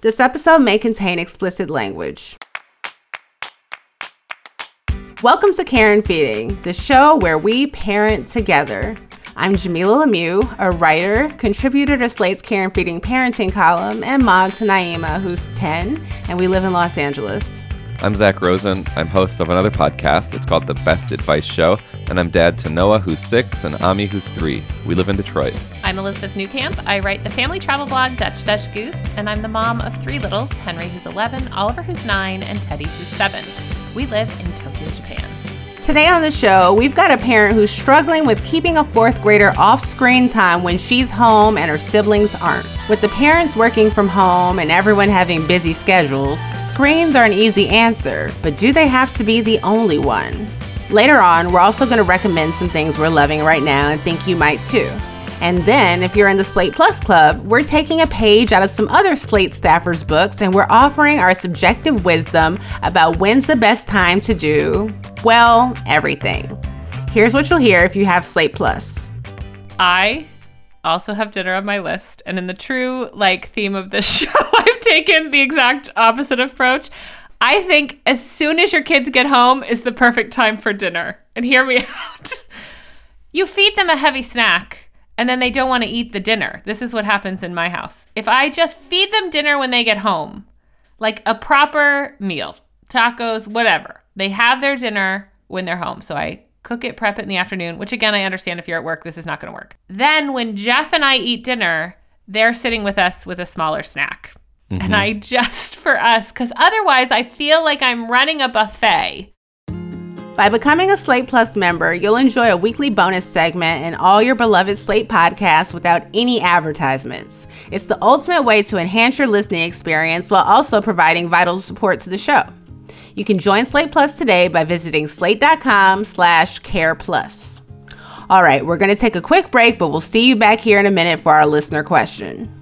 This episode may contain explicit language. Welcome to Care and Feeding, the show where we parent together. I'm Jamilah Lemieux, a writer, contributor to Slate's Care and Feeding parenting column, and mom to Naima, who's 10, and we live in Los Angeles. I'm Zak Rosen. I'm host of another podcast. It's called The Best Advice Show, and I'm dad to Noah, who's six, and Ami, who's three. We live in Detroit. I'm Elizabeth Newcamp. I write the family travel blog Dutch Dutch Goose, and I'm the mom of three littles Henry, who's 11, Oliver, who's 9, and Teddy, who's 7. We live in Tokyo, Japan. Today on the show, we've got a parent who's struggling with keeping a fourth grader off screen time when she's home and her siblings aren't. With the parents working from home and everyone having busy schedules, screens are an easy answer, but do they have to be the only one? Later on, we're also going to recommend some things we're loving right now and think you might too. And then, if you're in the Slate Plus Club, we're taking a page out of some other Slate staffers' books and we're offering our subjective wisdom about when's the best time to do, well, everything. Here's what you'll hear if you have Slate Plus. I also have dinner on my list, and in the true like theme of this show, I've taken the exact opposite approach. I think as soon as your kids get home is the perfect time for dinner. And hear me out. you feed them a heavy snack and then they don't want to eat the dinner. This is what happens in my house. If I just feed them dinner when they get home, like a proper meal, tacos, whatever, they have their dinner when they're home. So I cook it, prep it in the afternoon, which again, I understand if you're at work, this is not going to work. Then when Jeff and I eat dinner, they're sitting with us with a smaller snack. Mm-hmm. And I just for us, because otherwise I feel like I'm running a buffet by becoming a Slate Plus member, you'll enjoy a weekly bonus segment and all your beloved Slate podcasts without any advertisements. It's the ultimate way to enhance your listening experience while also providing vital support to the show. You can join Slate Plus today by visiting slate.com slash care plus. All right, we're going to take a quick break, but we'll see you back here in a minute for our listener question.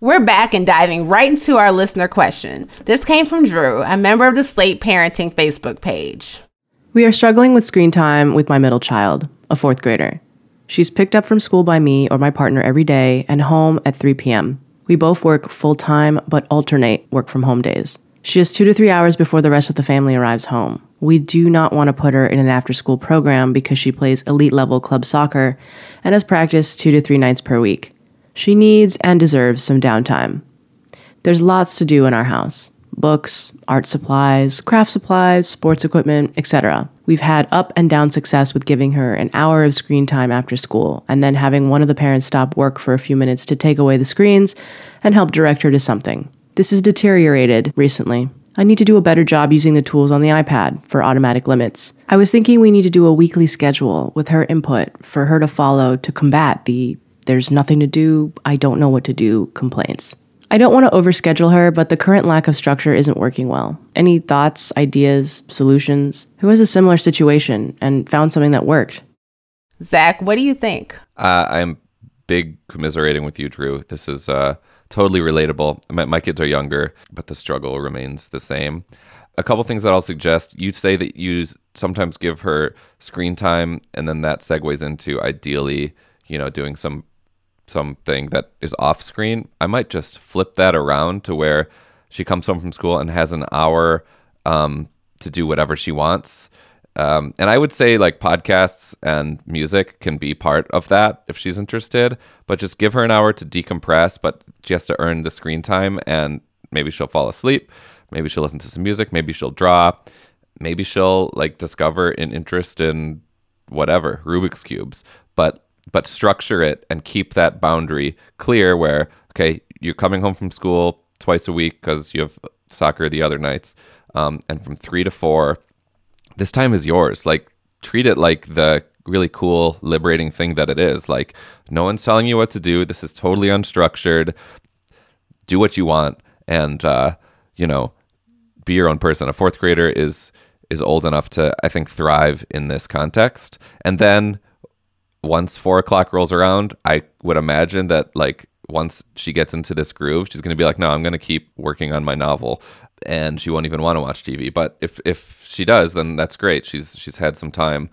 We're back and diving right into our listener question. This came from Drew, a member of the Slate Parenting Facebook page. We are struggling with screen time with my middle child, a fourth grader. She's picked up from school by me or my partner every day and home at 3 p.m. We both work full time but alternate work from home days. She has two to three hours before the rest of the family arrives home. We do not want to put her in an after school program because she plays elite level club soccer and has practice two to three nights per week. She needs and deserves some downtime. There's lots to do in our house books, art supplies, craft supplies, sports equipment, etc. We've had up and down success with giving her an hour of screen time after school and then having one of the parents stop work for a few minutes to take away the screens and help direct her to something. This has deteriorated recently. I need to do a better job using the tools on the iPad for automatic limits. I was thinking we need to do a weekly schedule with her input for her to follow to combat the there's nothing to do, I don't know what to do complaints. I don't want to overschedule her, but the current lack of structure isn't working well. Any thoughts, ideas, solutions? Who has a similar situation and found something that worked? Zak, what do you think? Uh, I'm big commiserating with you, Drew. This is uh, totally relatable. My, my kids are younger, but the struggle remains the same. A couple things that I'll suggest. You say that you sometimes give her screen time, and then that segues into ideally, you know, doing some something that is off screen, I might just flip that around to where she comes home from school and has an hour um, to do whatever she wants. Um, and I would say like podcasts and music can be part of that if she's interested, but just give her an hour to decompress, but she has to earn the screen time and maybe she'll fall asleep. Maybe she'll listen to some music. Maybe she'll draw. Maybe she'll like discover an interest in whatever, Rubik's Cubes. But but structure it and keep that boundary clear where okay you're coming home from school twice a week because you have soccer the other nights um, and from three to four this time is yours. Like treat it like the really cool liberating thing that it is. Like no one's telling you what to do. This is totally unstructured. Do what you want and uh, you know be your own person. A fourth grader is is old enough to i think thrive in this context. And then once four o'clock rolls around, I would imagine that like once she gets into this groove, she's going to be like, no, I'm going to keep working on my novel, and she won't even want to watch TV. But if if she does, then that's great. She's she's had some time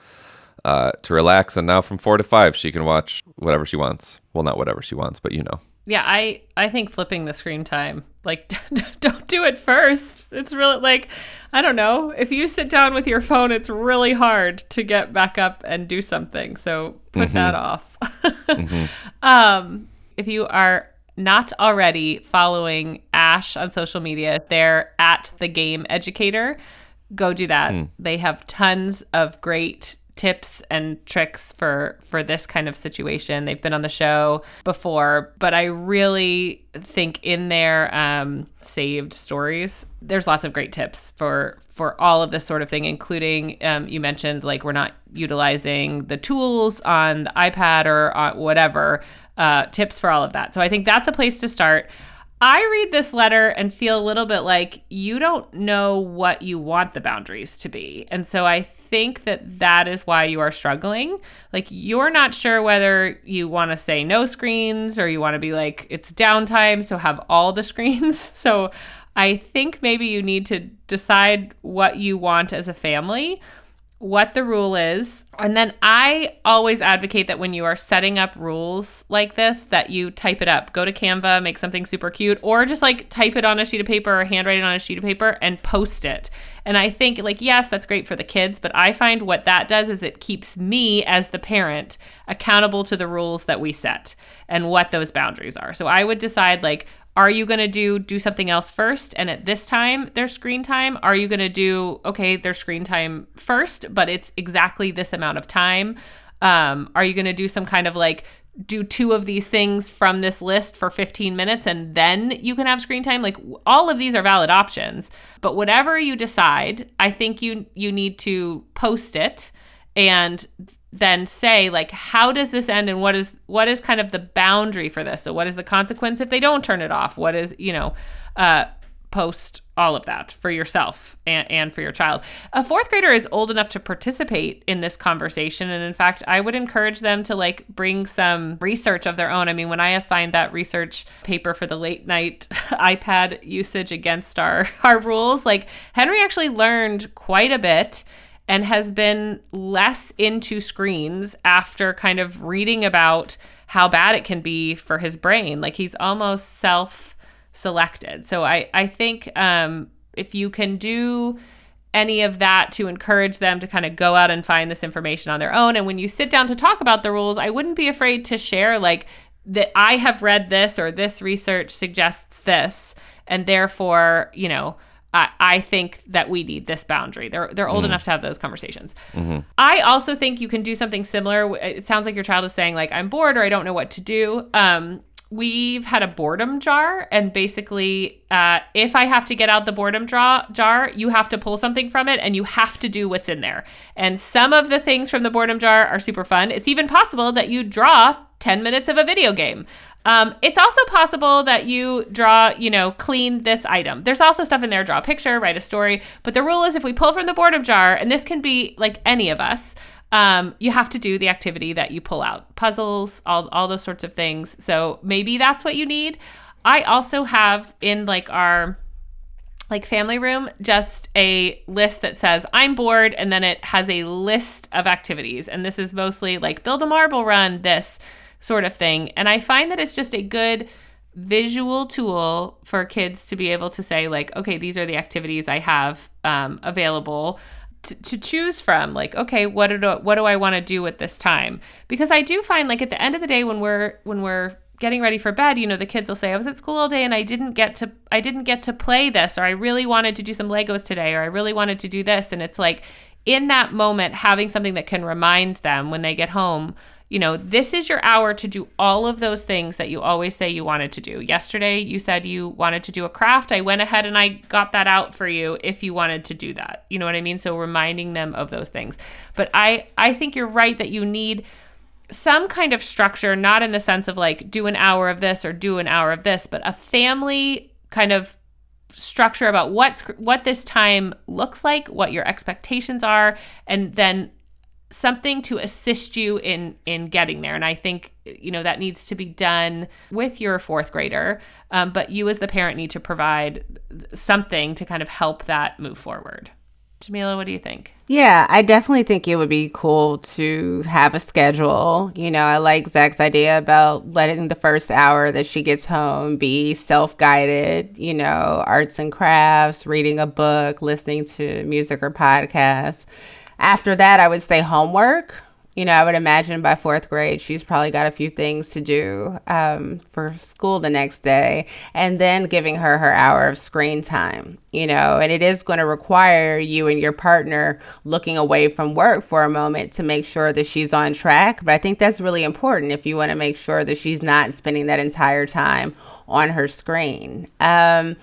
uh, to relax, and now from four to five, she can watch whatever she wants. Well, not whatever she wants, but you know. Yeah, I I think flipping the screen time like don't do it first. It's really like I don't know. If you sit down with your phone, it's really hard to get back up and do something. So put mm-hmm. that off. mm-hmm. um, if you are not already following Ash on social media, they're at the gamer educator. Go do that. Mm. They have tons of great tips and tricks for for this kind of situation. They've been on the show before, but I really think in their um, saved stories, there's lots of great tips for for all of this sort of thing, including um, you mentioned like we're not utilizing the tools on the iPad or uh, whatever. Uh, tips for all of that. So I think that's a place to start. I read this letter and feel a little bit like you don't know what you want the boundaries to be. And so I think that that is why you are struggling. Like you're not sure whether you want to say no screens or you want to be like it's downtime so have all the screens. So I think maybe you need to decide what you want as a family what the rule is. And then I always advocate that when you are setting up rules like this, that you type it up. Go to Canva, make something super cute, or just like type it on a sheet of paper or handwrite it on a sheet of paper and post it. And I think, like, yes, that's great for the kids, but I find what that does is it keeps me as the parent accountable to the rules that we set and what those boundaries are. So I would decide, like, are you going to do do something else first and at this time their screen time are you going to do okay their screen time first but it's exactly this amount of time um, are you going to do some kind of like do two of these things from this list for 15 minutes and then you can have screen time. Like all of these are valid options but whatever you decide i think you you need to post it and then say like how does this end and what is what is kind of the boundary for this? So what is the consequence if they don't turn it off? What is you know uh post all of that for yourself and, and for your child. A fourth grader is old enough to participate in this conversation. And in fact i would encourage them to like bring some research of their own. I mean when i assigned that research paper for the late night ipad usage against our our rules like henry actually learned quite a bit and has been less into screens after kind of reading about how bad it can be for his brain. Like he's almost self selected. So I, I think um, if you can do any of that to encourage them to kind of go out and find this information on their own. And when you sit down to talk about the rules, I wouldn't be afraid to share, like, that I have read this or this research suggests this. And therefore, you know, I, I think that we need this boundary. They're they're old enough to have those conversations. I also think you can do something similar. It sounds like your child is saying like I'm bored or I don't know what to do. Um, we've had a boredom jar, and basically, uh, if I have to get out the boredom jar, jar, you have to pull something from it, and you have to do what's in there. And some of the things from the boredom jar are super fun. It's even possible that you draw 10 minutes of a video game. Um, it's also possible that you draw, you know, clean this item. There's also stuff in there, draw a picture, write a story. But the rule is if we pull from the boredom jar, and this can be like any of us, um, you have to do the activity that you pull out puzzles, all, all those sorts of things. So maybe that's what you need. I also have in like our like family room just a list that says I'm bored and then it has a list of activities and this is mostly like build a marble run this sort of thing and I find that it's just a good visual tool for kids to be able to say like okay these are the activities I have um, available to, to choose from like okay what do what do I want to do with this time? Because I do find like at the end of the day when we're when we're getting ready for bed you know the kids will say I was at school all day and I didn't get to I didn't get to play this or I really wanted to do some legos today or I really wanted to do this and it's like in that moment having something that can remind them when they get home you know this is your hour to do all of those things that you always say you wanted to do. Yesterday you said you wanted to do a craft. I went ahead and i got that out for you if you wanted to do that. You know what i mean? So reminding them of those things. But i i think you're right that you need some kind of structure, not in the sense of like do an hour of this or do an hour of this, but a family kind of structure about what's what this time looks like, what your expectations are, and then something to assist you in in getting there. And I think you know that needs to be done with your fourth grader, um, but you as the parent need to provide something to kind of help that move forward. Jamilah, what do you think? Yeah, I definitely think it would be cool to have a schedule. You know, I like Zak's idea about letting the first hour that she gets home be self guided, you know, arts and crafts, reading a book, listening to music or podcasts. After that, I would say homework. You know, I would imagine by fourth grade, she's probably got a few things to do um, for school the next day, and then giving her her hour of screen time. You know, and it is going to require you and your partner looking away from work for a moment to make sure that she's on track. But I think that's really important if you want to make sure that she's not spending that entire time on her screen. Um,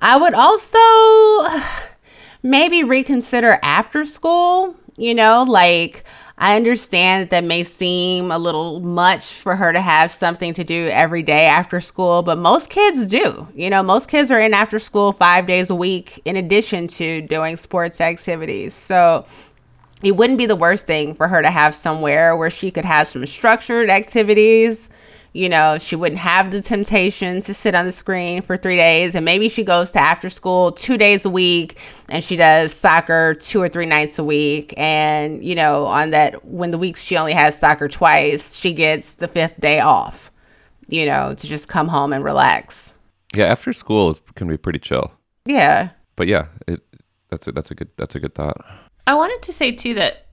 I would also maybe reconsider after school, you know, like I understand that that may seem a little much for her to have something to do every day after school, but most kids do. You know, most kids are in after school five days a week in addition to doing sports activities. So it wouldn't be the worst thing for her to have somewhere where she could have some structured activities. You know, she wouldn't have the temptation to sit on the screen for three days. And maybe she goes to after school two days a week and she does soccer two or three nights a week. And, you know, on that, when the weeks she only has soccer twice, she gets the fifth day off, you know, to just come home and relax. Yeah, after school is can be pretty chill. Yeah. But yeah, it that's a that's a good that's a good thought. I wanted to say too that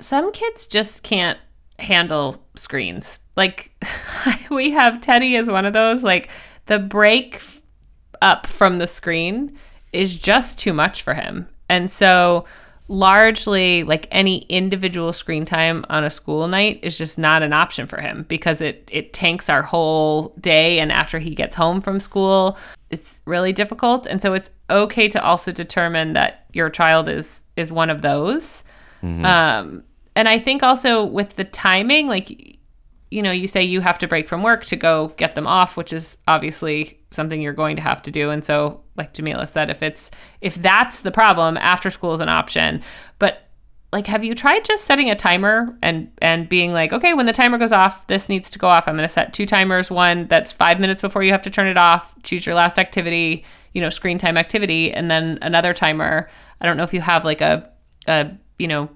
some kids just can't handle screens. Like we have Teddy as one of those. Like the break up from the screen is just too much for him. And so largely like any individual screen time on a school night is just not an option for him because it it tanks our whole day and after he gets home from school it's really difficult and so it's okay to also determine that your child is is one of those um and i think also with the timing like you know you say you have to break from work to go get them off which is obviously something you're going to have to do. And so like jamilah said if it's if that's the problem after school is an option. But like have you tried just setting a timer and and being like okay when the timer goes off this needs to go off. I'm going to set two timers one that's five minutes before you have to turn it off choose your last activity you know screen time activity and then another timer. I don't know if you have like a a you know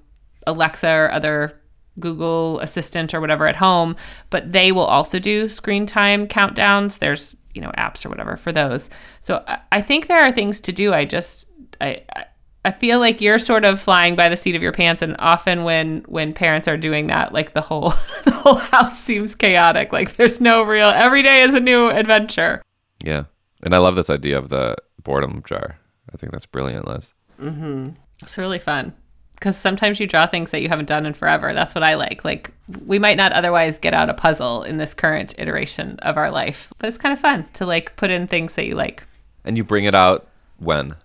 alexa or other google assistant or whatever at home but they will also do screen time countdowns there's you know apps or whatever for those so i, I think there are things to do i just I, I I feel like you're sort of flying by the seat of your pants, and often when when parents are doing that, like the whole the whole house seems chaotic. Like there's no real. Every day is a new adventure. Yeah. And I love this idea of the boredom jar. I think that's brilliant, Liz. Mm-hmm. It's really fun because sometimes you draw things that you haven't done in forever. That's what I like. Like we might not otherwise get out a puzzle in this current iteration of our life, but it's kind of fun to like put in things that you like. And you bring it out when?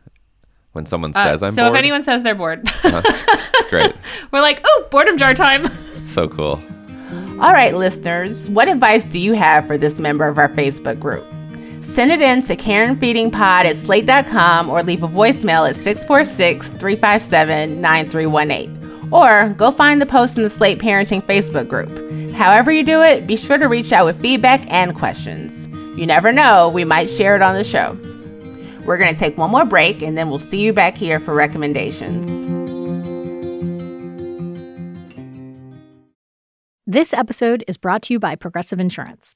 When someone Uh, says I'm so bored? So if anyone says they're bored, it's great. we're like, oh, boredom jar time. It's so cool. All right, listeners, what advice do you have for this member of our Facebook group? Send it in to careandfeedingpod at slate.com or leave a voicemail at 646 357 9318. Or go find the post in the Slate Parenting Facebook group. However, you do it, be sure to reach out with feedback and questions. You never know, we might share it on the show. We're going to take one more break and then we'll see you back here for recommendations. This episode is brought to you by Progressive Insurance.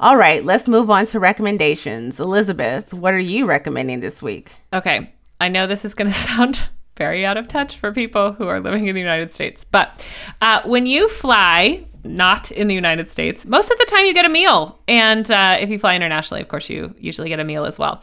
All right, let's move on to recommendations. Elizabeth, what are you recommending this week? Okay, I know this is going to sound very out of touch for people who are living in the United States, but uh, when you fly not in the United States, most of the time you get a meal. And uh, if you fly internationally, of course, you usually get a meal as well.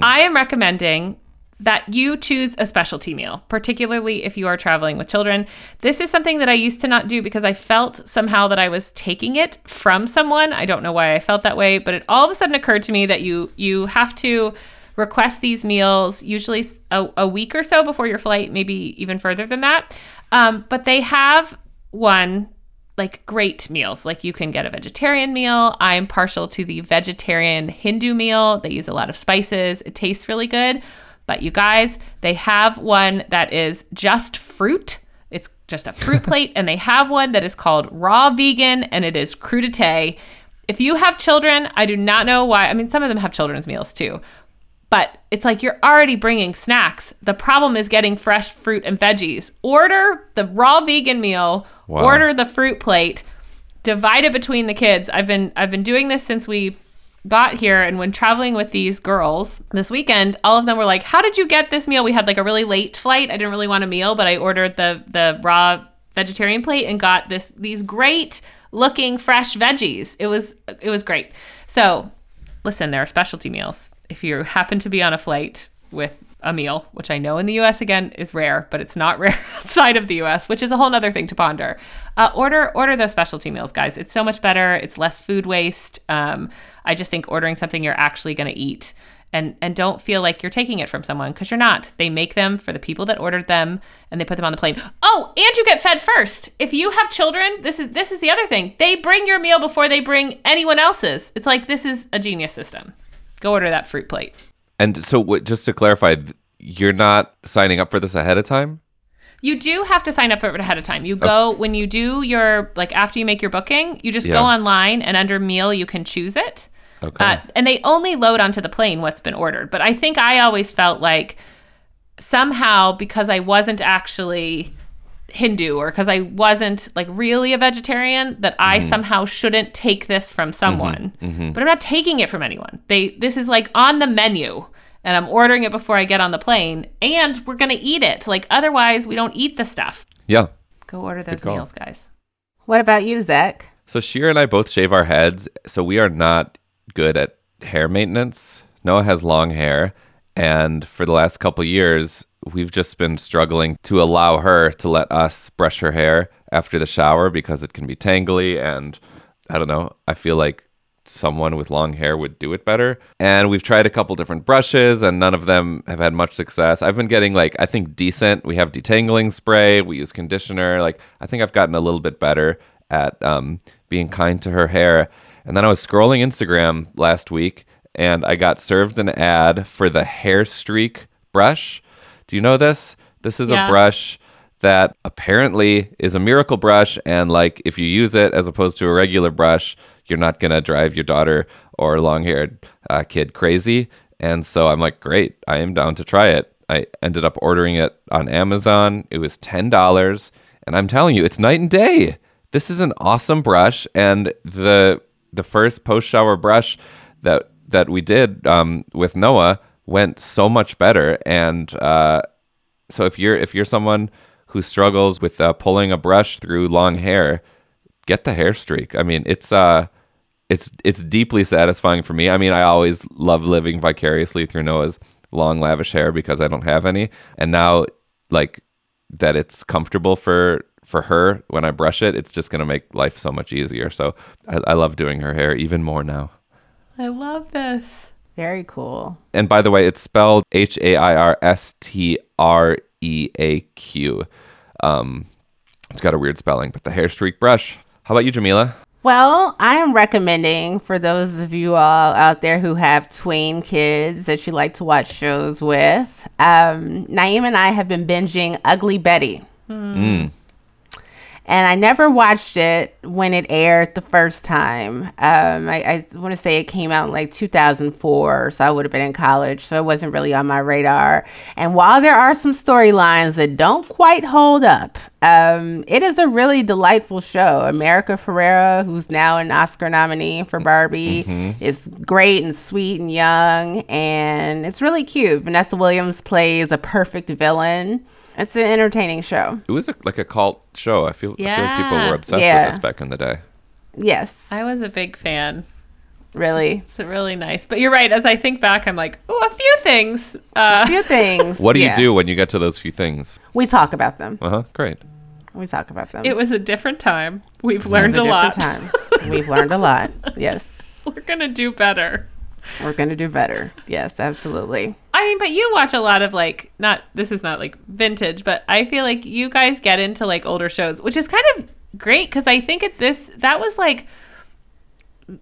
I am recommending that you choose a specialty meal, particularly if you are traveling with children. This is something that I used to not do because I felt somehow that I was taking it from someone. I don't know why I felt that way, but it all of a sudden occurred to me that you you have to request these meals usually a, a week or so before your flight, maybe even further than that. Um, but they have one like great meals. Like you can get a vegetarian meal. I'm partial to the vegetarian Hindu meal. They use a lot of spices. It tastes really good. But you guys, they have one that is just fruit. It's just a fruit plate, and they have one that is called raw vegan, and it is crudité. If you have children, I do not know why. I mean, some of them have children's meals too, but it's like you're already bringing snacks. The problem is getting fresh fruit and veggies. Order the raw vegan meal. Wow. Order the fruit plate. Divide it between the kids. I've been I've been doing this since we got here and when traveling with these girls this weekend all of them were like how did you get this meal? We had like a really late flight. I didn't really want a meal but i ordered the the raw vegetarian plate and got this these great looking fresh veggies. It was it was great. So listen there are specialty meals. If you happen to be on a flight with a meal which i know in the us again is rare but it's not rare outside of the us which is a whole nother thing to ponder uh, order order those specialty meals guys. It's so much better. It's less food waste. Um, i just think ordering something you're actually going to eat and and don't feel like you're taking it from someone because you're not. They make them for the people that ordered them and they put them on the plane. Oh and you get fed first. If you have children this is this is the other thing. They bring your meal before they bring anyone else's. It's like this is a genius system. Go order that fruit plate. And so, just to clarify, you're not signing up for this ahead of time. You do have to sign up for it ahead of time. You go when you do your like after you make your booking, you just Yeah. go online and under meal you can choose it. Okay. Uh, and they only load onto the plane what's been ordered. But I think I always felt like somehow because I wasn't actually Hindu or because I wasn't like really a vegetarian that I Mm-hmm. somehow shouldn't take this from someone. But I'm not taking it from anyone. They this is like on the menu and I'm ordering it before I get on the plane and we're going to eat it. Like otherwise we don't eat the stuff. yeah. Go order those meals, guys. What about you, Zak? So Sheer and I both shave our heads, so we are not good at hair maintenance. Noah has long hair, and for the last couple years, we've just been struggling to allow her to let us brush her hair after the shower because it can be tangly and I don't know. I feel like someone with long hair would do it better. And we've tried a couple different brushes and none of them have had much success. I've been getting like I think decent. We have detangling spray, we use conditioner. Like I think I've gotten a little bit better at um, being kind to her hair. And then I was scrolling Instagram last week and I got served an ad for the Hairstreaq brush. Do you know this? This is Yeah. a brush that apparently is a miracle brush and like if you use it as opposed to a regular brush you're not going to drive your daughter or long-haired uh, kid crazy. And so i'm like great i am down to try it. I ended up ordering it on amazon. It was $10 and i'm telling you it's night and day. This is an awesome brush. And the the first post shower brush that that we did um, with noah went so much better. And uh, so if you're if you're someone who struggles with uh, pulling a brush through long hair, get the Hairstreaq. I mean, it's uh, it's it's deeply satisfying for me. I mean, I always love living vicariously through Noah's long, lavish hair because I don't have any, and now like that it's comfortable for for her when I brush it, it's just gonna make life so much easier. So I, I love doing her hair even more now. I love this. Very cool. And by the way, it's spelled H A I R S T R E A Q. Um, it's got a weird spelling, but the Hairstreaq brush. How about you, Jamilah? Well, I am recommending for those of you all out there who have tween kids that you like to watch shows with. Um, Naima and I have been binging Ugly Betty. And I never watched it when it aired the first time. Um, I, I want to say it came out in like 2004, so I would have been in college, so it wasn't really on my radar. And while there are some storylines that don't quite hold up, um, it is a really delightful show. America Ferrera, who's now an Oscar nominee for Barbie, is great and sweet and young, and it's really cute. Vanessa Williams plays a perfect villain. It's an entertaining show. It was a, like a cult show. I feel, I feel like people were obsessed Yeah. with this back in the day. Yes, I was a big fan. really. It's really nice. But you're right. As I think back, I'm like, oh, a few things. Uh, A few things. What do yeah. you do when you get to those few things? We talk about them. Uh huh. Great. We talk about them. it was a different time. We've It was learned a, lot. different Time. We've learned a lot. Yes, We're gonna do better. We're gonna do better. Yes, absolutely. I mean, but you watch a lot of like not this is not like vintage, but I feel like you guys get into like older shows, which is kind of great because I think at this that was like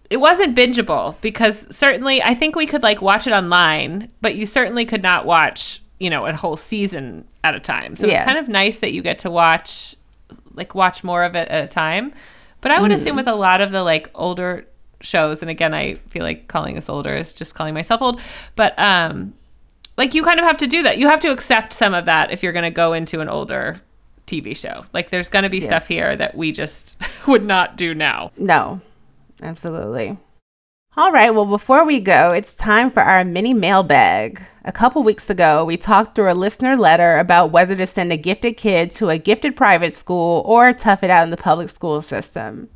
it wasn't bingeable because certainly I think we could like watch it online, but you certainly could not watch you know a whole season at a time. So Yeah. it's kind of nice that you get to watch like watch more of it at a time. But I would mm. assume with a lot of the like older shows, and again, I feel like calling us older is just calling myself old. But um, like you kind of have to do that. You have to accept some of that if you're going to go into an older TV show. Like there's going to be stuff here that we just would not do now. No, absolutely. All right, well, before we go, it's time for our mini mailbag. A couple weeks ago, we talked through a listener letter about whether to send a gifted kid to a gifted private school or tough it out in the public school system.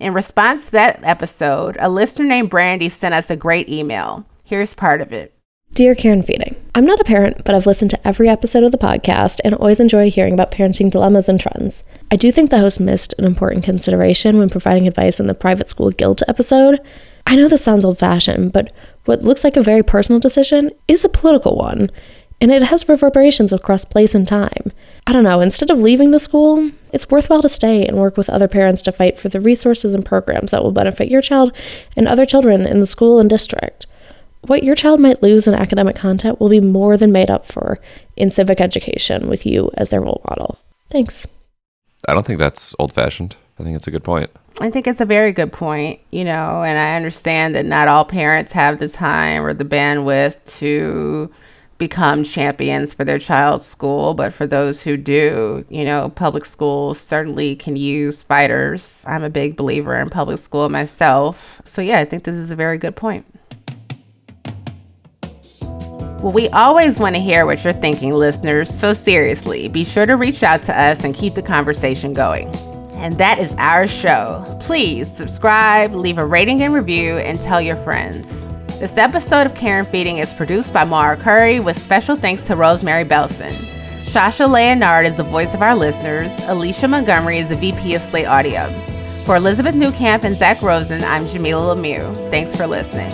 In response to that episode, a listener named Brandy sent us a great email. Here's part of it. Dear Care and Feeding, I'm not a parent, but I've listened to every episode of the podcast and always enjoy hearing about parenting dilemmas and trends. I do think the host missed an important consideration when providing advice in the private school guilt episode. I know this sounds old fashioned, but what looks like a very personal decision is a political one, and it has reverberations across place and time. I don't know, instead of leaving the school, it's worthwhile to stay and work with other parents to fight for the resources and programs that will benefit your child and other children in the school and district. What your child might lose in academic content will be more than made up for in civic education with you as their role model. Thanks. I don't think that's old fashioned. I think it's a good point. I think it's a very good point, you know, and I understand that not all parents have the time or the bandwidth to become champions for their child's school, but for those who do, you know, public schools certainly can use fighters. I'm a big believer in public school myself. So, yeah, I think this is a very good point. Well, we always want to hear what you're thinking, listeners. So, seriously, be sure to reach out to us and keep the conversation going. And that is our show. Please subscribe, leave a rating and review, and tell your friends. This episode of Care and Feeding is produced by Maura Currie with special thanks to Rosemary Belson. Shasha Leonard is the voice of our listeners. Alicia Montgomery is the VP of Slate Audio. For Elizabeth Newcamp and Zak Rosen, I'm Jamilah Lemieux. Thanks for listening.